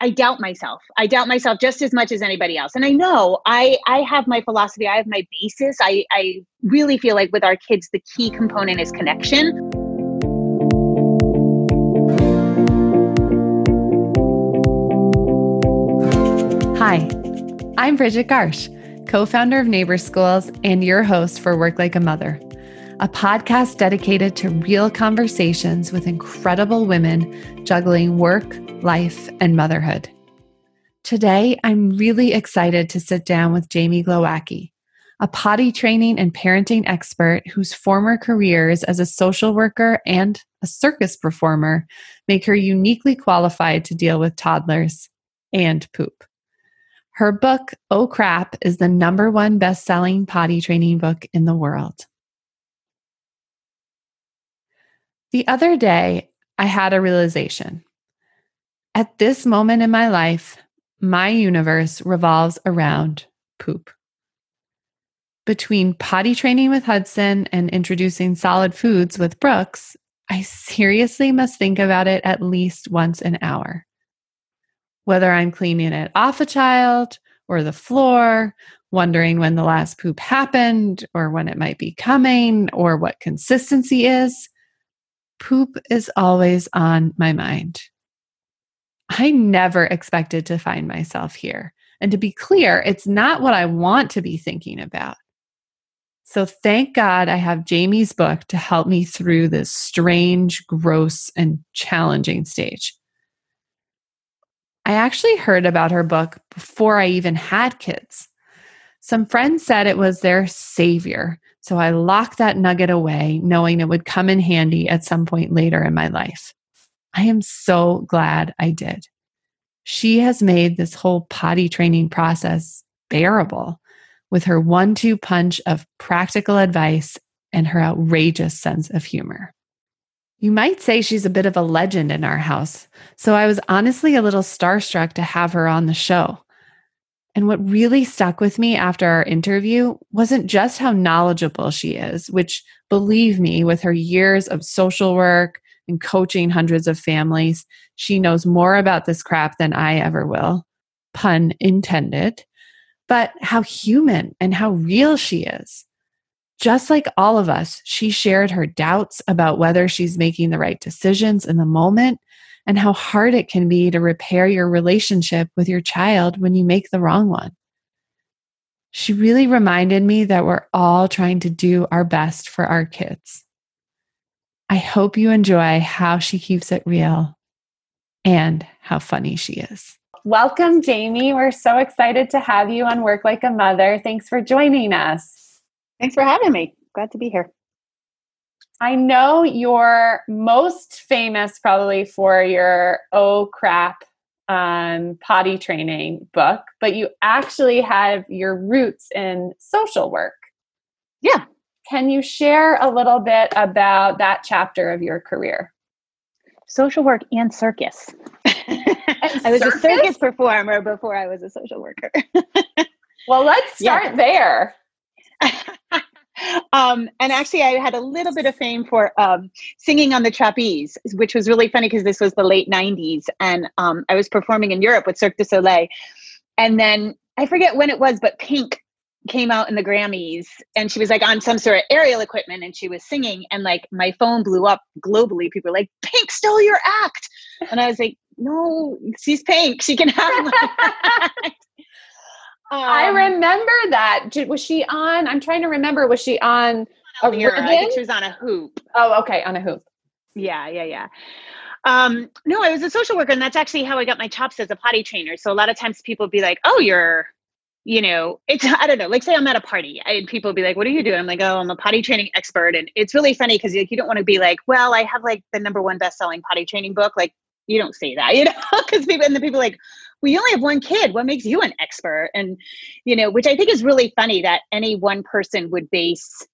I doubt myself. I doubt myself just as much as anybody else. And I know I I have my philosophy, I have my basis. I I really feel like with our kids the key component is connection. Hi. I'm Bridget Garsh, co-founder of Neighbor Schools and your host for Work Like a Mother. A podcast dedicated to real conversations with incredible women juggling work, life, and motherhood. Today, I'm really excited to sit down with Jamie Glowacki, a potty training and parenting expert whose former careers as a social worker and a circus performer make her uniquely qualified to deal with toddlers and poop. Her book, Oh Crap, is the number one best selling potty training book in the world. The other day, I had a realization. At this moment in my life, my universe revolves around poop. Between potty training with Hudson and introducing solid foods with Brooks, I seriously must think about it at least once an hour. Whether I'm cleaning it off a child or the floor, wondering when the last poop happened or when it might be coming or what consistency is, poop is always on my mind. I never expected to find myself here. And to be clear, it's not what I want to be thinking about. So thank God I have Jamie's book to help me through this strange, gross, and challenging stage. I actually heard about her book before I even had kids. Some friends said it was their savior, so I locked that nugget away, knowing it would come in handy at some point later in my life. I am so glad I did. She has made this whole potty training process bearable with her one two punch of practical advice and her outrageous sense of humor. You might say she's a bit of a legend in our house, so I was honestly a little starstruck to have her on the show. And what really stuck with me after our interview wasn't just how knowledgeable she is, which, believe me, with her years of social work, and coaching hundreds of families. She knows more about this crap than I ever will, pun intended, but how human and how real she is. Just like all of us, she shared her doubts about whether she's making the right decisions in the moment and how hard it can be to repair your relationship with your child when you make the wrong one. She really reminded me that we're all trying to do our best for our kids. I hope you enjoy how she keeps it real and how funny she is. Welcome, Jamie. We're so excited to have you on Work Like a Mother. Thanks for joining us. Thanks for having me. Glad to be here. I know you're most famous probably for your Oh Crap um, potty training book, but you actually have your roots in social work. Yeah, can you share a little bit about that chapter of your career? Social work and circus. I was circus? a circus performer before I was a social worker. well, let's start yeah. there. um, and actually, I had a little bit of fame for um, singing on the trapeze, which was really funny because this was the late 90s. And um, I was performing in Europe with Cirque du Soleil. And then I forget when it was, but Pink came out in the Grammys and she was like on some sort of aerial equipment and she was singing and like my phone blew up globally. People were like, Pink stole your act. And I was like, no, she's Pink. She can have my Um, I remember that. Was she on? I'm trying to remember. Was she on a ribbon? I think she was on a hoop. Oh, okay, on a hoop. Yeah, yeah, yeah. Um, no, I was a social worker, and that's actually how I got my chops as a potty trainer. So a lot of times people be like, "Oh, you're you know, it's I don't know. Like, say I'm at a party, and people be like, "What are you doing?" I'm like, "Oh, I'm a potty training expert," and it's really funny because like, you don't want to be like, "Well, I have like the number one best selling potty training book." Like, you don't say that, you know, because people and the people like, "We only have one kid. What makes you an expert?" And you know, which I think is really funny that any one person would base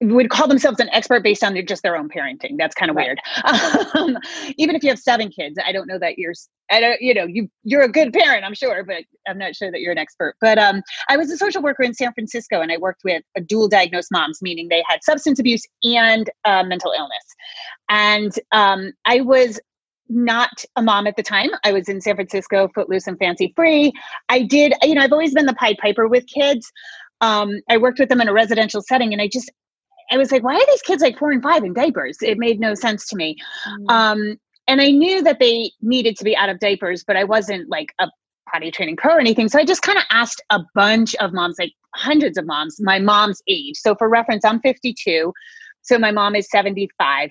would call themselves an expert based on their, just their own parenting. That's kind of right. weird. Um, even if you have seven kids, I don't know that you're, I don't, you know, you you're a good parent, I'm sure, but I'm not sure that you're an expert. But um, I was a social worker in San Francisco, and I worked with a dual diagnosed moms, meaning they had substance abuse and uh, mental illness. And um, I was not a mom at the time. I was in San Francisco, footloose and fancy free. I did, you know, I've always been the Pied Piper with kids. Um, I worked with them in a residential setting, and I just, I was like, why are these kids like four and five in diapers? It made no sense to me. Mm. Um, and I knew that they needed to be out of diapers, but I wasn't like a potty training pro or anything. So I just kind of asked a bunch of moms, like hundreds of moms, my mom's age. So for reference, I'm 52. So my mom is 75.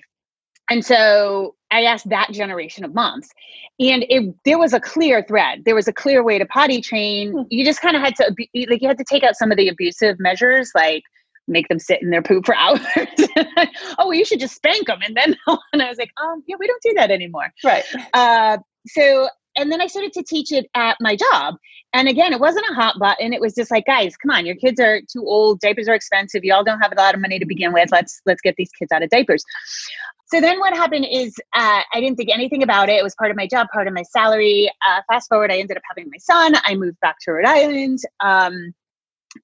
And so I asked that generation of moms, and it there was a clear thread. There was a clear way to potty train. Hmm. You just kind of had to like you had to take out some of the abusive measures, like make them sit in their poop for hours. oh, well, you should just spank them, and then and I was like, um, yeah, we don't do that anymore. Right. Uh, so and then I started to teach it at my job. And again, it wasn't a hot button. It was just like, guys, come on, your kids are too old. Diapers are expensive. You all don't have a lot of money to begin with. Let's let's get these kids out of diapers. So then what happened is uh, I didn't think anything about it. It was part of my job, part of my salary. Uh, fast forward, I ended up having my son. I moved back to Rhode Island. Um,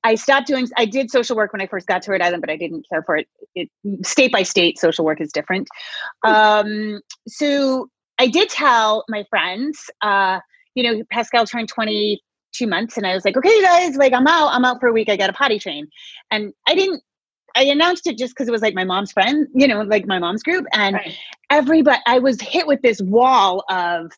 I stopped doing. I did social work when I first got to Rhode Island, but I didn't care for it. it state by state, social work is different. Hmm. Um, so I did tell my friends. Uh, you know, Pascal turned twenty two months, and I was like, "Okay, guys, like I'm out. I'm out for a week. I got a potty train." And I didn't I announced it just because it was like my mom's friend, you know, like my mom's group. And right. everybody, I was hit with this wall of,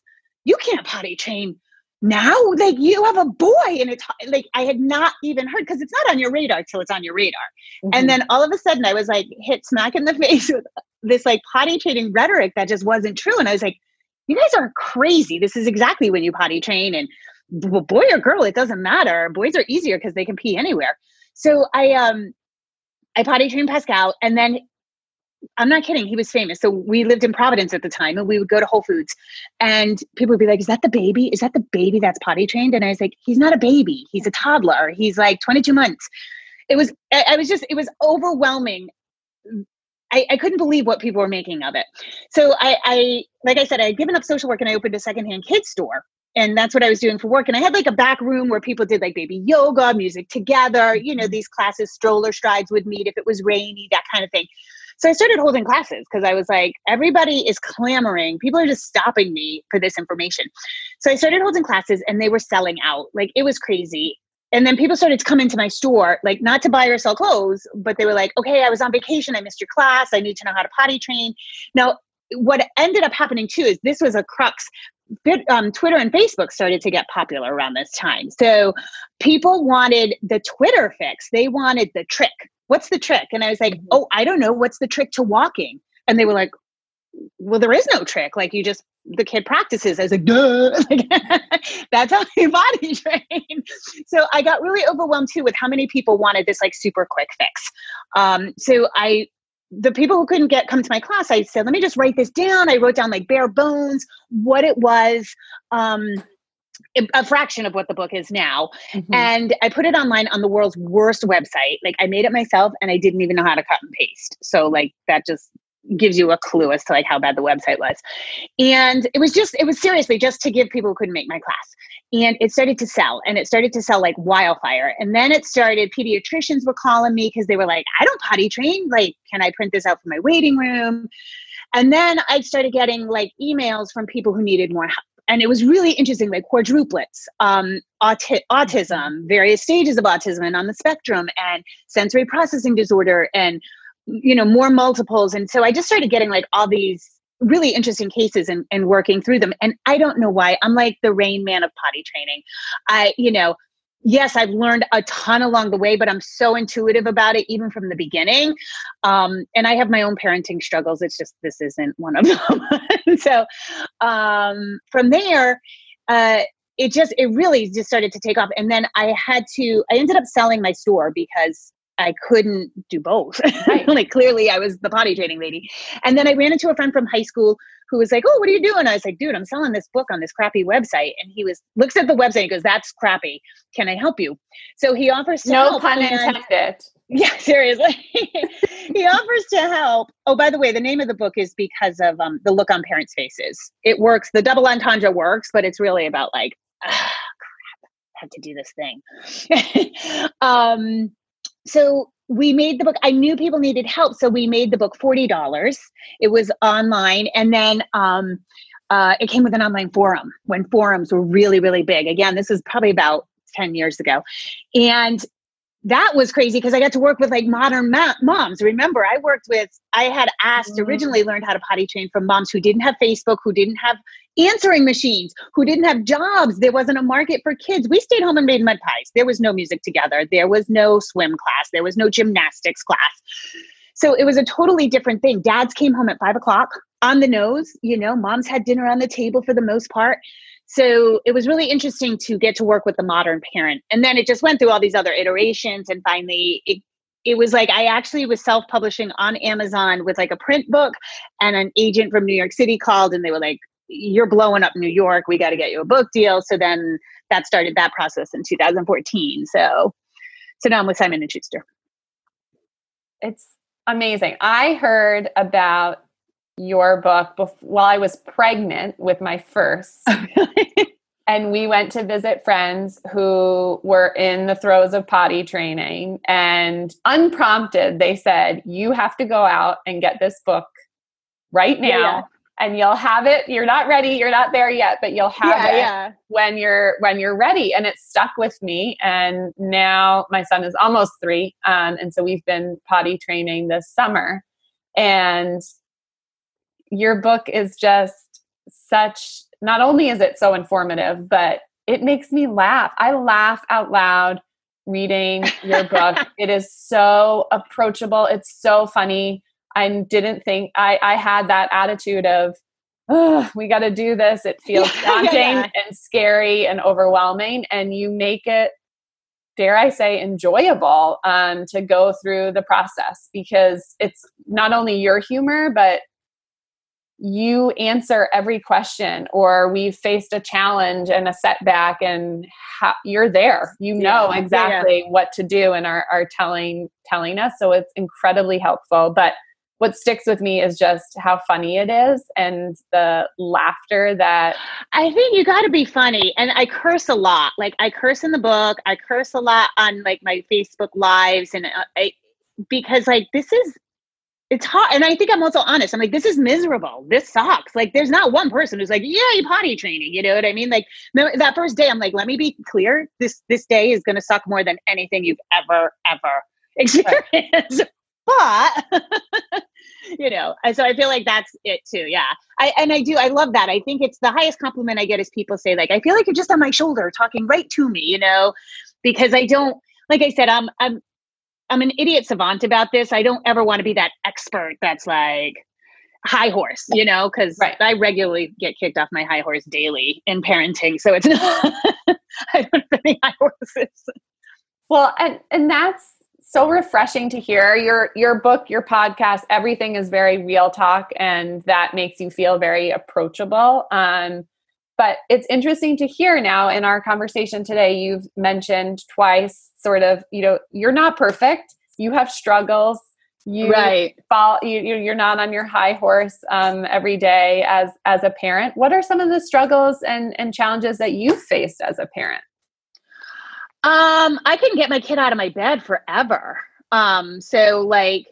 you can't potty train now. Like you have a boy. And it's like, I had not even heard because it's not on your radar till it's on your radar. Mm-hmm. And then all of a sudden I was like hit smack in the face with this like potty training rhetoric that just wasn't true. And I was like, you guys are crazy. This is exactly when you potty train. And boy or girl, it doesn't matter. Boys are easier because they can pee anywhere. So I um I potty trained Pascal, and then I'm not kidding. He was famous. So we lived in Providence at the time, and we would go to Whole Foods, and people would be like, "Is that the baby? Is that the baby that's potty trained?" And I was like, "He's not a baby. He's a toddler. He's like 22 months." It was. I, was just. It was overwhelming. I, I, couldn't believe what people were making of it. So I, I, like I said, I had given up social work and I opened a secondhand kids store and that's what I was doing for work. And I had like a back room where people did like baby yoga, music together, you know, these classes, stroller strides would meet if it was rainy, that kind of thing. So I started holding classes because I was like, everybody is clamoring. People are just stopping me for this information. So I started holding classes and they were selling out. Like it was crazy. And then people started to come into my store, like not to buy or sell clothes, but they were like, okay, I was on vacation. I missed your class. I need to know how to potty train. Now, what ended up happening too is this was a crux um, Twitter and Facebook started to get popular around this time. So people wanted the Twitter fix. They wanted the trick. What's the trick? And I was like, mm-hmm. oh, I don't know. What's the trick to walking? And they were like, well, there is no trick. Like you just the kid practices. I was like, duh. that's how you body train. So I got really overwhelmed too with how many people wanted this like super quick fix. Um, so I the people who couldn't get come to my class, I said, let me just write this down. I wrote down like bare bones, what it was, um, a fraction of what the book is now. Mm-hmm. And I put it online on the world's worst website. Like I made it myself and I didn't even know how to cut and paste. So like that just gives you a clue as to like how bad the website was. And it was just, it was seriously just to give people who couldn't make my class. And it started to sell and it started to sell like wildfire. And then it started pediatricians were calling me because they were like i don't potty train. Like can i print this out for my waiting room? And then i started getting like emails from people who needed more help. And it was really interesting like quadruplets um, auti- autism various stages of autism and on the spectrum and sensory processing disorder and you know more multiples and so i just started getting like all these really interesting cases and, and working through them. And I don't know why. I'm like the rain man of potty training. I, you know, yes, I've learned a ton along the way, but I'm so intuitive about it, even from the beginning. Um, and I have my own parenting struggles. It's just this isn't one of them. so um, from there, uh, it just it really just started to take off and then i had to i ended up selling my store because I couldn't do both. Right. like clearly I was the potty training lady. And then I ran into a friend from high school who was like, Oh, what are you doing? I was like, dude, I'm selling this book on this crappy website. And he was looks at the website and goes, That's crappy. Can I help you? So he offers to no help. pun intended. Yeah, seriously. he offers to help. Oh, by the way, the name of the book is because of um, the look on parents' faces. It works. The double entendre works, but it's really about like, ah, crap, I have to do this thing. um, so we made the book i knew people needed help so we made the book $40 it was online and then um, uh, it came with an online forum when forums were really, really big. Again, this is probably about 10 years ago. And that was crazy because I got to work with like modern ma- moms. Remember, I worked with, I had asked, mm-hmm. originally learned how to potty train from moms who didn't have Facebook, who didn't have answering machines, who didn't have jobs. There wasn't a market for kids. We stayed home and made mud pies. There was no music together. There was no swim class. There was no gymnastics class. So it was a totally different thing. Dads came home at five o'clock on the nose. You know, moms had dinner on the table for the most part. So it was really interesting to get to work with the modern parent. And then it just went through all these other iterations. And finally, it, it was like I actually was self publishing on Amazon with like a print book, and an agent from New York City called and they were like, You're blowing up New York. We got to get you a book deal. So then that started that process in 2014. So, so now I'm with Simon and Schuster. It's amazing. I heard about your book bef- while I was pregnant with my first. and we went to visit friends who were in the throes of potty training. And unprompted, they said, You have to go out and get this book right now. Yeah. And you'll have it. You're not ready. You're not there yet, but you'll have yeah, it yeah. when you're when you're ready. And it stuck with me. And now my son is almost three, um, and so we've been potty training this summer. And your book is just such not only is it so informative, but it makes me laugh. I laugh out loud reading your book. it is so approachable. It's so funny. I didn't think I, I had that attitude of, oh, we got to do this. It feels daunting yeah, yeah. and scary and overwhelming. And you make it, dare I say, enjoyable um, to go through the process because it's not only your humor, but you answer every question or we've faced a challenge and a setback and you're there. You know yeah, exactly yeah. what to do and are, are telling telling us so it's incredibly helpful. But what sticks with me is just how funny it is and the laughter that I think you got to be funny and I curse a lot. Like I curse in the book. I curse a lot on like my Facebook lives and uh, I because like this is it's hard. And I think I'm also honest. I'm like, this is miserable. This sucks. Like, there's not one person who's like, yeah, potty training. You know what I mean? Like that first day, I'm like, let me be clear. This this day is gonna suck more than anything you've ever, ever experienced. Right. but you know, and so I feel like that's it too. Yeah. I and I do, I love that. I think it's the highest compliment I get is people say, like, I feel like you're just on my shoulder talking right to me, you know, because I don't like I said, I'm I'm I'm an idiot savant about this. I don't ever want to be that expert that's like high horse, you know, because right. I regularly get kicked off my high horse daily in parenting. So it's not, I don't have any high horses. Well, and and that's so refreshing to hear. Your your book, your podcast, everything is very real talk, and that makes you feel very approachable. Um, but it's interesting to hear now in our conversation today. You've mentioned twice, sort of, you know, you're not perfect. You have struggles. You right. fall. You, you're not on your high horse um, every day as as a parent. What are some of the struggles and and challenges that you faced as a parent? Um, I couldn't get my kid out of my bed forever. Um, so like,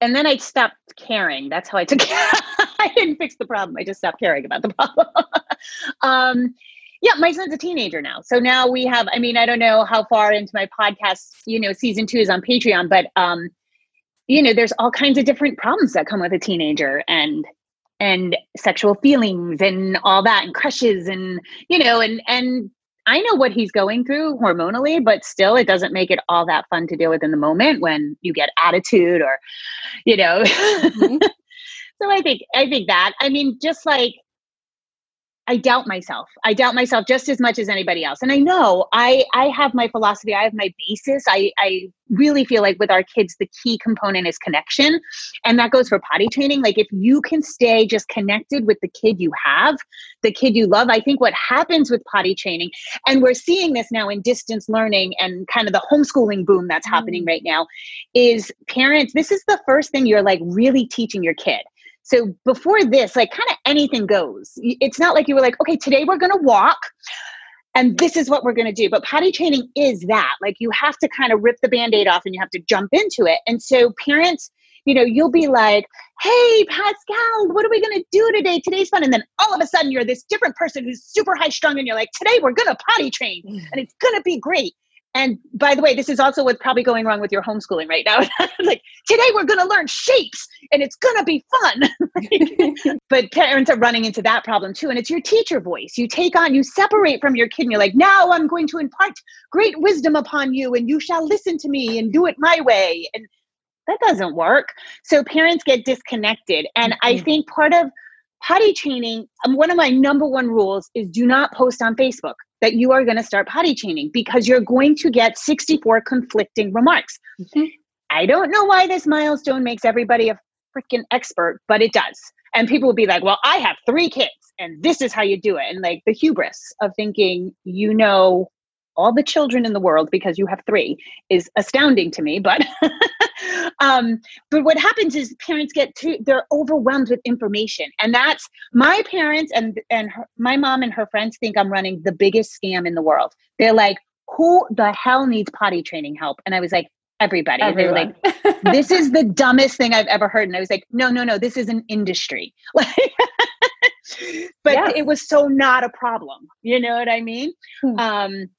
and then I stopped caring. That's how I took care. I didn't fix the problem. I just stopped caring about the problem. um, yeah, my son's a teenager now. So now we have, I mean, I don't know how far into my podcast, you know, season two is on Patreon, but, um, you know, there's all kinds of different problems that come with a teenager and, and sexual feelings and all that and crushes and, you know, and, and I know what he's going through hormonally, but still it doesn't make it all that fun to deal with in the moment when you get attitude or, you know. Mm-hmm. so I think I think that. I mean, just like I doubt myself. I doubt myself just as much as anybody else. And I know I I have my philosophy, I have my basis. I I really feel like with our kids the key component is connection. And that goes for potty training. Like if you can stay just connected with the kid you have, the kid you love, I think what happens with potty training and we're seeing this now in distance learning and kind of the homeschooling boom that's mm. happening right now is parents this is the first thing you're like really teaching your kid so before this, like kind of anything goes. It's not like you were like, okay, today we're going to walk and this is what we're going to do. But potty training is that. Like you have to kind of rip the band aid off and you have to jump into it. And so parents, you know, you'll be like, hey, Pascal, what are we going to do today? Today's fun. And then all of a sudden you're this different person who's super high strung and you're like, today we're going to potty train and it's going to be great. And by the way, this is also what's probably going wrong with your homeschooling right now. like, today we're going to learn shapes and it's going to be fun. but parents are running into that problem too. And it's your teacher voice. You take on, you separate from your kid and you're like, now I'm going to impart great wisdom upon you and you shall listen to me and do it my way. And that doesn't work. So parents get disconnected. And mm-hmm. I think part of potty training, um, one of my number one rules is do not post on Facebook that you are going to start potty training because you're going to get 64 conflicting remarks. Mm-hmm. I don't know why this milestone makes everybody a freaking expert, but it does. And people will be like, well, I have three kids and this is how you do it. And like the hubris of thinking you know all the children in the world because you have three is astounding to me. But um, but what happens is parents get too they're overwhelmed with information, and that's my parents and and her, my mom and her friends think I'm running the biggest scam in the world. They're like, who the hell needs potty training help? And I was like, everybody. Everyone. And they were like, this is the dumbest thing I've ever heard. And I was like, no, no, no, this is an industry. Like, but yes. it was so not a problem. You know what I mean? Hmm. Um,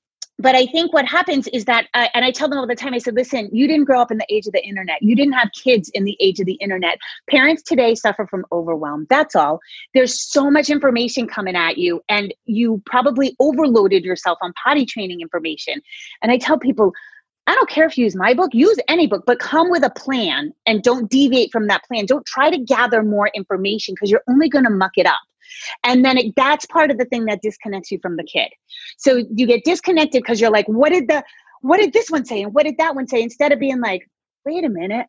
but I think what happens is that, uh, and I tell them all the time, I said, listen, you didn't grow up in the age of the internet. You didn't have kids in the age of the internet. Parents today suffer from overwhelm. That's all. There's so much information coming at you, and you probably overloaded yourself on potty training information. And I tell people, I don't care if you use my book, use any book, but come with a plan and don't deviate from that plan. Don't try to gather more information because you're only going to muck it up. And then it, that's part of the thing that disconnects you from the kid. So you get disconnected because you're like, what did the, what did this one say? And what did that one say? Instead of being like, wait a minute,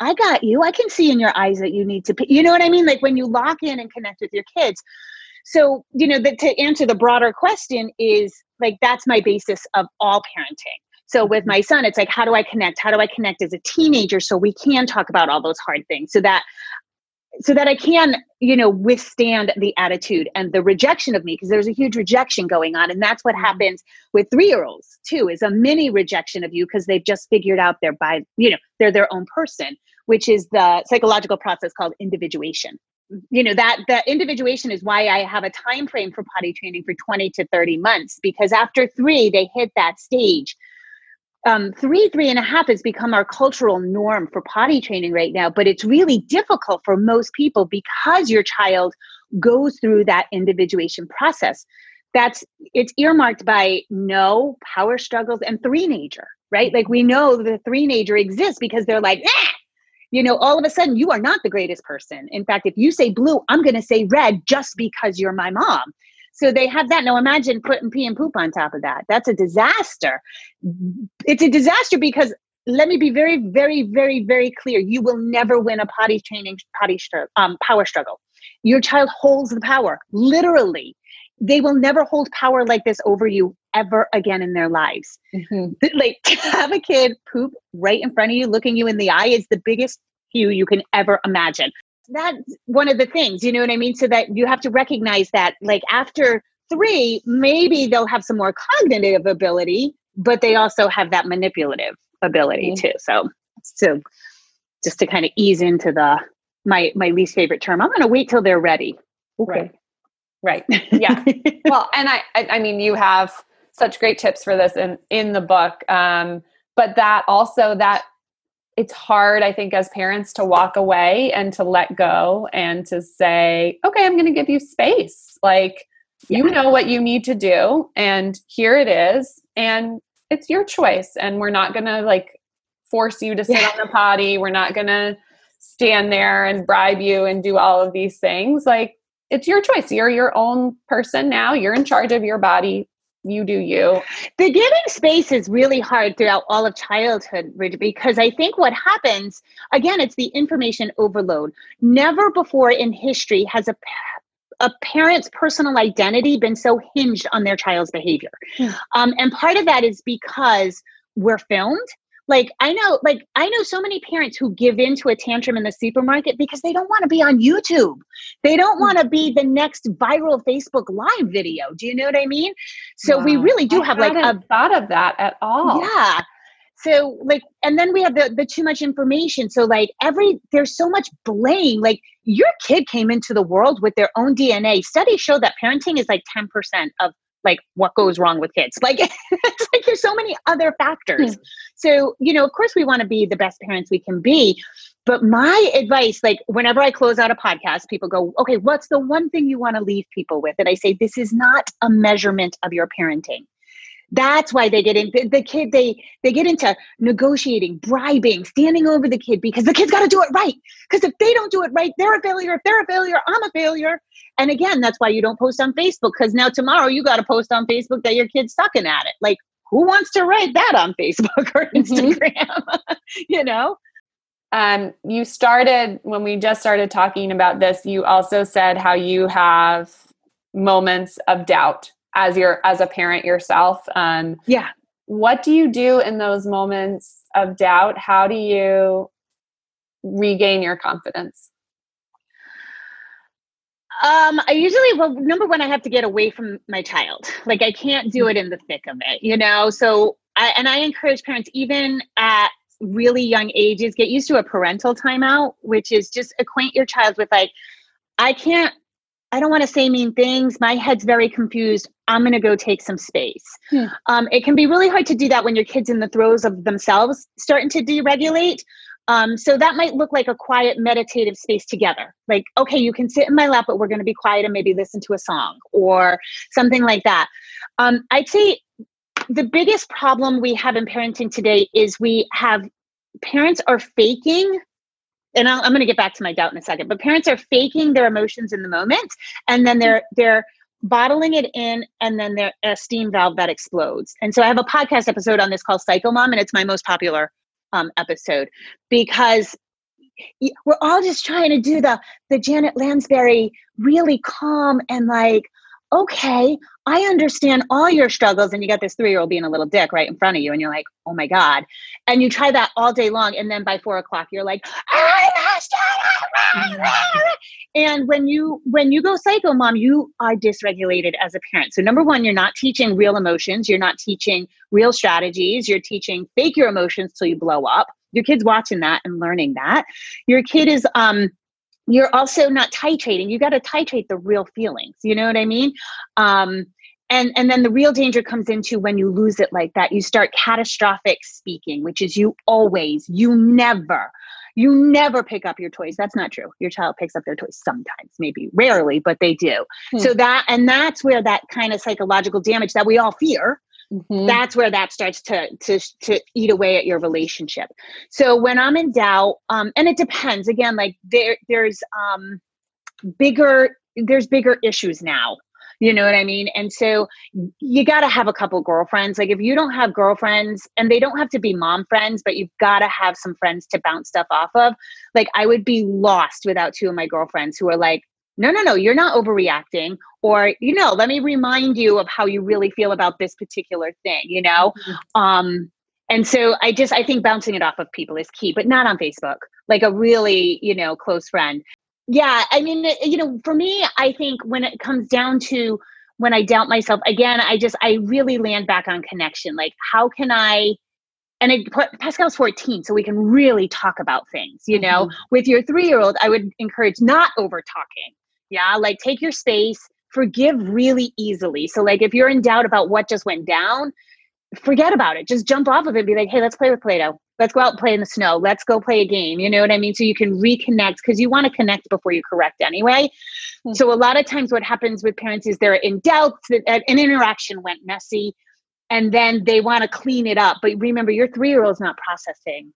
I got you. I can see in your eyes that you need to, you know what I mean? Like when you lock in and connect with your kids. So, you know, the, to answer the broader question is like, that's my basis of all parenting. So with my son, it's like, how do I connect? How do I connect as a teenager so we can talk about all those hard things so that so that I can, you know, withstand the attitude and the rejection of me because there's a huge rejection going on. And that's what mm-hmm. happens with three year olds too, is a mini rejection of you because they've just figured out they're by, you know, they're their own person, which is the psychological process called individuation. You know, that that individuation is why I have a time frame for potty training for 20 to 30 months, because after three, they hit that stage um, three, three and a half has become our cultural norm for potty training right now, but it's really difficult for most people because your child goes through that individuation process. That's it's earmarked by no power struggles and three nager, right? Like we know the three nager exists because they're like, ah! you know, all of a sudden you are not the greatest person. In fact, if you say blue, I'm going to say red just because you're my mom. So they have that. Now imagine putting pee and poop on top of that. That's a disaster. It's a disaster because let me be very, very, very, very clear. You will never win a potty training potty um, power struggle. Your child holds the power, literally. They will never hold power like this over you ever again in their lives. Mm-hmm. Like to have a kid poop right in front of you, looking you in the eye, is the biggest cue you can ever imagine that's one of the things, you know what I mean? So that you have to recognize that, like, after three, maybe they'll have some more cognitive ability, but they also have that manipulative ability mm-hmm. too. So, so just to kind of ease into the my my least favorite term, I'm going to wait till they're ready. Okay. Right. Right. Yeah. well, and I, I, I mean, you have such great tips for this in in the book. Um, but that also that it's hard i think as parents to walk away and to let go and to say okay i'm going to give you space. Like yeah. you know what you need to do and here it is and it's your choice and we're not going to like force you to sit yeah. on the potty. We're not going to stand there and bribe you and do all of these things. Like it's your choice. You're your own person now. You're in charge of your body you do you. The giving space is really hard throughout all of childhood because I think what happens, again, it's the information overload. Never before in history has a a parent's personal identity been so hinged on their child's behavior. Hmm. Um, and part of that is because we're filmed like i know like i know so many parents who give in to a tantrum in the supermarket because they don't want to be on youtube. They don't hmm. want to be the next viral facebook live video. Do you know what i mean? So wow. we really do I have like a thought of that at all. Yeah. So like and then we have the the too much information. So like every there's so much blame. Like your kid came into the world with their own dna studies show that parenting is like 10% of like what goes wrong with kids? Like it's like there's so many other factors. Mm. so you know of course we want to be the best parents we can be but my advice like whenever i close out a podcast people go okay what's the one thing you want to leave people with? And i say this is not a measurement of your parenting that's why they get in the, kid they they get into negotiating bribing standing over the kid because the kid's got to do it right. Because if they don't do it right they're a failure. If they're a failure i'm a failure. And again that's why you don't post on facebook because now tomorrow you got to post on facebook that your kid's sucking at it. Like who wants to write that on facebook or mm-hmm. instagram? Mm-hmm. you know? Um, you started when we just started talking about this you also said how you have moments of doubt as your as a parent yourself um yeah what do you do in those moments of doubt how do you regain your confidence um, I usually, well, number one, I have to get away from my child. Like, I can't do it in the thick of it, you know? So, I, and I encourage parents, even at really young ages, get used to a parental timeout, which is just acquaint your child with, like, I can't I don't want to say mean things. My head's very confused. I'm going to go take some space. Hmm. Um, it can be really hard to do that when your kid's in the throes of themselves starting to dysregulate. Um, so that might look like a quiet meditative space together. Like, okay, you can sit in my lap, but we're going to be quiet and maybe listen to a song or something like that. Um, I'd say the biggest problem we have in parenting today is we have parents are faking and i am going to get back to my doubt in a second but parents are faking their emotions in the moment and then they're they're bottling it in and then their a steam valve that explodes. And so i have a podcast episode on this called psycho mom and it's my most popular um, episode because we're all just trying to do the the janet lansbury really calm and like okay, I understand all your struggles. And you got this three year old being a little dick right in front of you. And you're like, oh my God. And you try that all day long. And then by four o'clock, you're like, I and when you when you go psycho mom you are dysregulated as a parent so number one you're not teaching real emotions you're not teaching real strategies you're teaching fake your emotions till you blow up your kid's watching that and learning that your kid is um you're also not titrating you got to titrate the real feelings you know what i mean um and and then the real danger comes into when you lose it like that you start catastrophic speaking which is you always you never you never pick up your toys that's not true your child picks up their toys sometimes maybe rarely but they do hmm. so that and that's where that kind of psychological damage that we all fear Mm-hmm. That's where that starts to to to eat away at your relationship. So when I'm in doubt, um, and it depends. Again, like there there's um, bigger there's bigger issues now. You know what I mean? And so you got to have a couple girlfriends. Like if you don't have girlfriends, and they don't have to be mom friends, but you've got to have some friends to bounce stuff off of. Like I would be lost without two of my girlfriends who are like, no, no, no, you're not overreacting. Or, you know, let me remind you of how you really feel about this particular thing, you know? Mm-hmm. Um, and so I just, I think bouncing it off of people is key, but not on Facebook, like a really, you know, close friend. Yeah. I mean, you know, for me, I think when it comes down to when I doubt myself, again, I just, I really land back on connection. Like, how can I, and it, Pascal's 14, so we can really talk about things, you know? Mm-hmm. With your three year old, I would encourage not over talking yeah. Like take your space, forgive really easily. So, like, if you're in doubt about what just went down, forget about it. Just jump off of it and be like, hey, let's play with Play Doh. Let's go out and play in the snow. Let's go play a game. You know what I mean? So you can reconnect because you want to connect before you correct anyway. Mm-hmm. So, a lot of times, what happens with parents is they're in doubt that an interaction went messy and then they want to clean it up. But remember, your three year old's not processing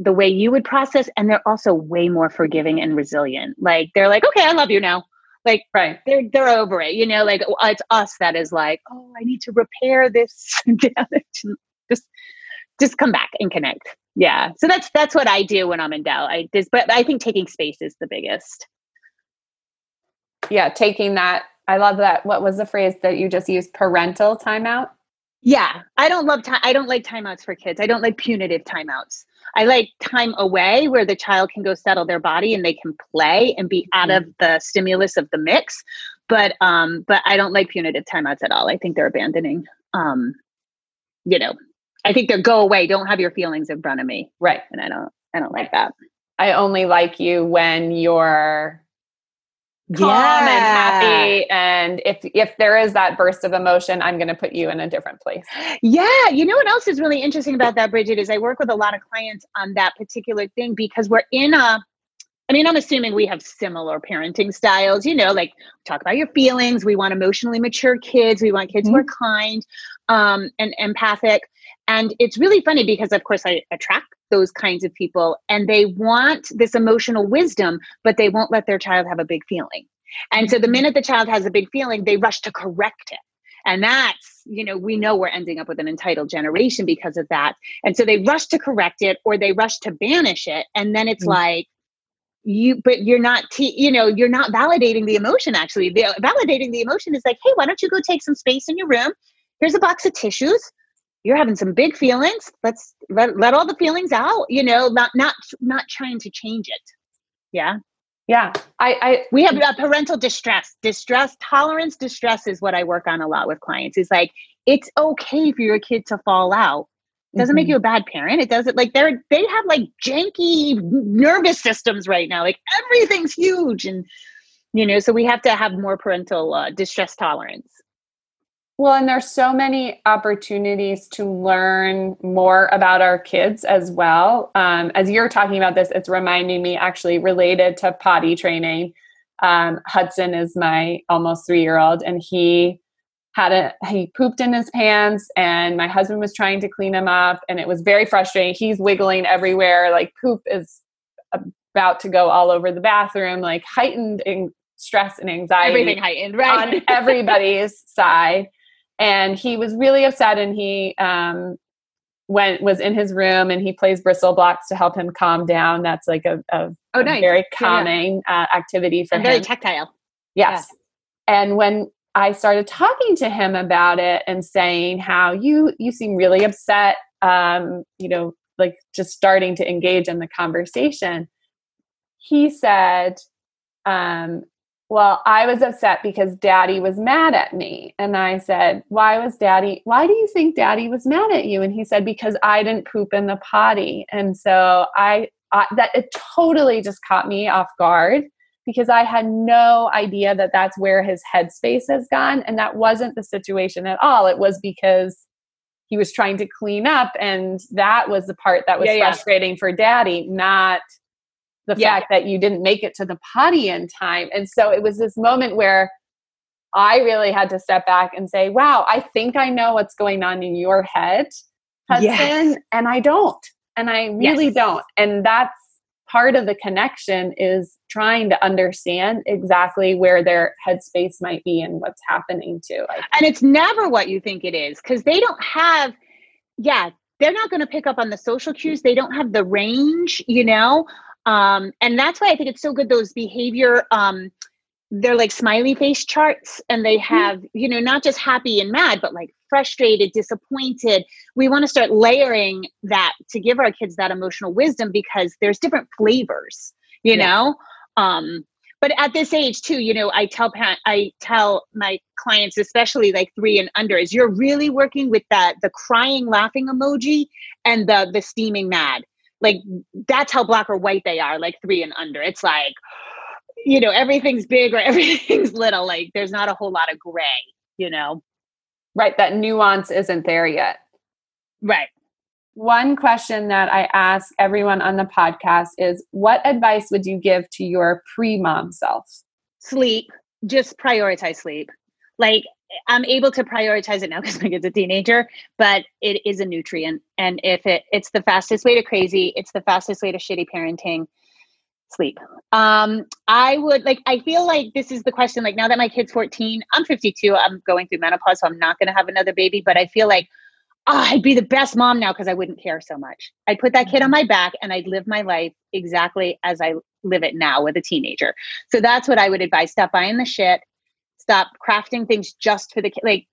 the way you would process and they're also way more forgiving and resilient. Like they're like okay i love you now. Like right. they're they're over it you know? Like it's us that is like oh i need to repair this damage just just come back and connect. Yeah. So that's that's what i do when i'm in doubt. I just but i think taking space is the biggest. Yeah taking that i love that what was the phrase that you just used? Parental timeout? Yeah. I don't love time i don't like timeouts for kids. I don't like punitive timeouts I like time away where the child can go settle their body and they can play and be out mm-hmm. of the stimulus of the mix. But um, but I don't like punitive timeouts at all. I think they're abandoning um, you know, I think they're go away. Don't have your feelings in front of me. Right. And I don't I don't like that. I only like you when you're calm Yeah. and happy. And if if there is that burst of emotion, I'm going to put you in a different place. Yeah, you know what else is really interesting about that, Bridget, is I work with a lot of clients on that particular thing because we're in a I mean, I'm assuming we have similar parenting styles, you know, like talk about your feelings. We want emotionally mature kids. We want kids who are kind um, and empathic. And it's really funny because, of course, I attract those kinds of people and they want this emotional wisdom, but they won't let their child have a big feeling. And so the minute the child has a big feeling, they rush to correct it. And that's, you know, we know we're ending up with an entitled generation because of that. And so they rush to correct it or they rush to banish it. And then it's Mm. like, you, but you're not, te- you know, you're not validating the emotion actually. The, validating the emotion is like, hey, why don't you go take some space in your room? Here's a box of tissues. You're having some big feelings. Let's let, let all the feelings out, you know, not, not, not trying to change it. Yeah. Yeah. I, I We have uh, parental distress, distress tolerance. Distress is what I work on a lot with clients. Is like it's okay for your kid to fall out. Doesn't make Mhm. you a bad parent. It doesn't like they're they have like janky nervous systems right now. Like everything's huge, and you know, so we have to have more parental uh, distress tolerance. Well, and there's so many opportunities to learn more about our kids as well. Um, as you're talking about this, it's reminding me actually related to potty training. Um, Hudson is my almost three year old, and he had a he pooped in his pants, and my husband was trying to clean him up, and it was very frustrating. He's wiggling everywhere, like poop is about to go all over the bathroom, like heightened in stress and anxiety Everything heightened, right? on everybody's side and he was really upset and he um went was in his room and he plays bristle blocks to help him calm down that's like a, a, oh, a nice. very Yeah, yeah. calming Uh, activity for And him very tactile. yes and when i started talking to him about it and saying how you you seem really upset um you know like just starting to engage in the conversation he said um well i was upset because daddy was mad at me. And i said why was daddy why do you think daddy was mad at you? And he said because i didn't poop in the potty. And so i, I that it totally just caught me off guard because i had no idea that that's where his headspace has gone. And that wasn't the situation at all. It was because he was trying to clean up and that was the part that was Yeah, yeah. frustrating for daddy not the Yeah. fact that you didn't make it to the potty in time and so it was this moment where i really had to step back and say wow i think i know what's going on in your head hudson Yes. and i don't and i really Yes. don't and that's part of the connection is trying to understand exactly where their headspace might be and what's happening to. And it's never what you think it is because they don't have yeah they're not going to pick up on the social cues they don't have the range you know um, and that's why i think it's so good those behavior um, they're like smiley face charts and they have you know not just happy and mad but like frustrated disappointed. We want to start layering that to give our kids that emotional wisdom because there's different flavors you Yeah. know? Um but at this age too you know i tell pa- i tell my clients especially like three and under is you're really working with that the crying laughing emoji and the the steaming mad like that's how black or white they are like three and under. It's like you know everything's big or everything's little like there's not a whole lot of gray you know? Right that nuance isn't there yet. Right. One question that I ask everyone on the podcast is what advice would you give to your pre mom self? sleep. Just prioritize sleep like i'm able to prioritize it now because my kid's a teenager but it is a nutrient. And if it it's the fastest way to crazy it's the fastest way to shitty parenting sleep. Um i would like i feel like this is the question like now that my kid's 14 i'm 52 i'm going through menopause so i'm not to have another baby but i feel like oh, i'd be the best mom now because i wouldn't care so much. I'd put that kid on my back and i'd live my life exactly as i live it now with a teenager. So that's what i would advise. Stop buying the shit stop crafting things just for the kid like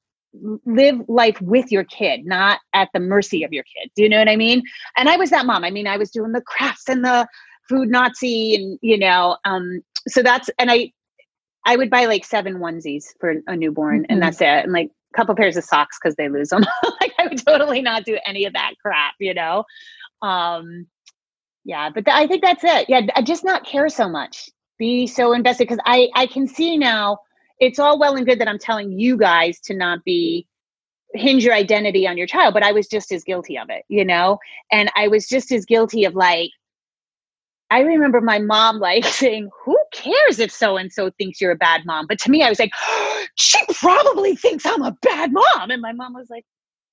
live life with your kid not at the mercy of your kid do you know what i mean and i was that mom i mean i was doing the crafts and the food nazi and you know um so that's and i i would buy like seven onesies for a newborn Mhm. and that's it and like a couple pairs of socks because they lose them. like I would totally not do any of that crap, you know. Um, yeah, but th- I think that's it. Yeah, I just not care so much. Be so invested because I I can see now. It's all well and good that I'm telling you guys to not be hinge your identity on your child, but I was just as guilty of it, you know. And I was just as guilty of like I remember my mom like saying, Who cares if so and so thinks you're a bad mom? But to me, I was like, She probably thinks I'm a bad mom. And my mom was like,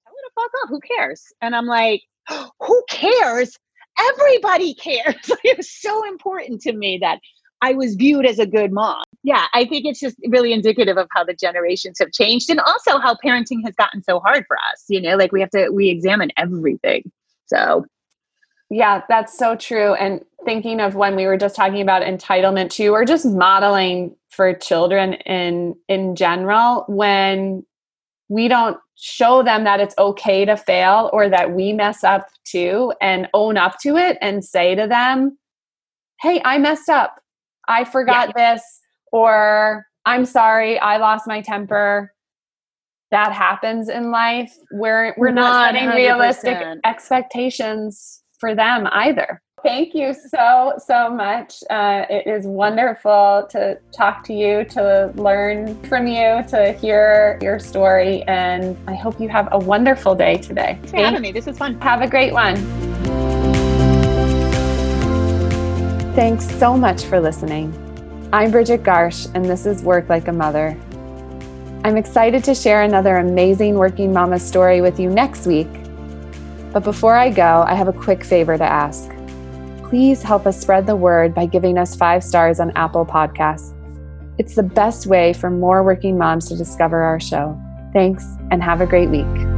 Tell her to fuck up. Who cares? And I'm like, Who cares? Everybody cares. it was so important to me that I was viewed as a good mom. Yeah, I think it's just really indicative of how the generations have changed and also how parenting has gotten so hard for us. You know, like we have to, we examine everything. So yeah, that's so true. And thinking of when we were just talking about entitlement too, or just modeling for children in in general, when we don't show them that it's okay to fail or that we mess up too and own up to it and say to them, Hey, I messed up. I forgot yeah. this, or I'm sorry, I lost my temper. That happens in life. We're we're not 100%. setting realistic expectations for them either. Thank you so, so much. Uh, it is wonderful to talk to you, to learn from you, to hear your story. And I hope you have a wonderful day today. Thanks for having me. This is fun. Have a great one. Thanks so much for listening. I'm Bridget Garsh, and this is Work Like a Mother. I'm excited to share another amazing working mama story with you next week but before I go, I have a quick favor to ask. Please help us spread the word by giving us five stars on Apple Podcasts. It's the best way for more working moms to discover our show. Thanks, and have a great week.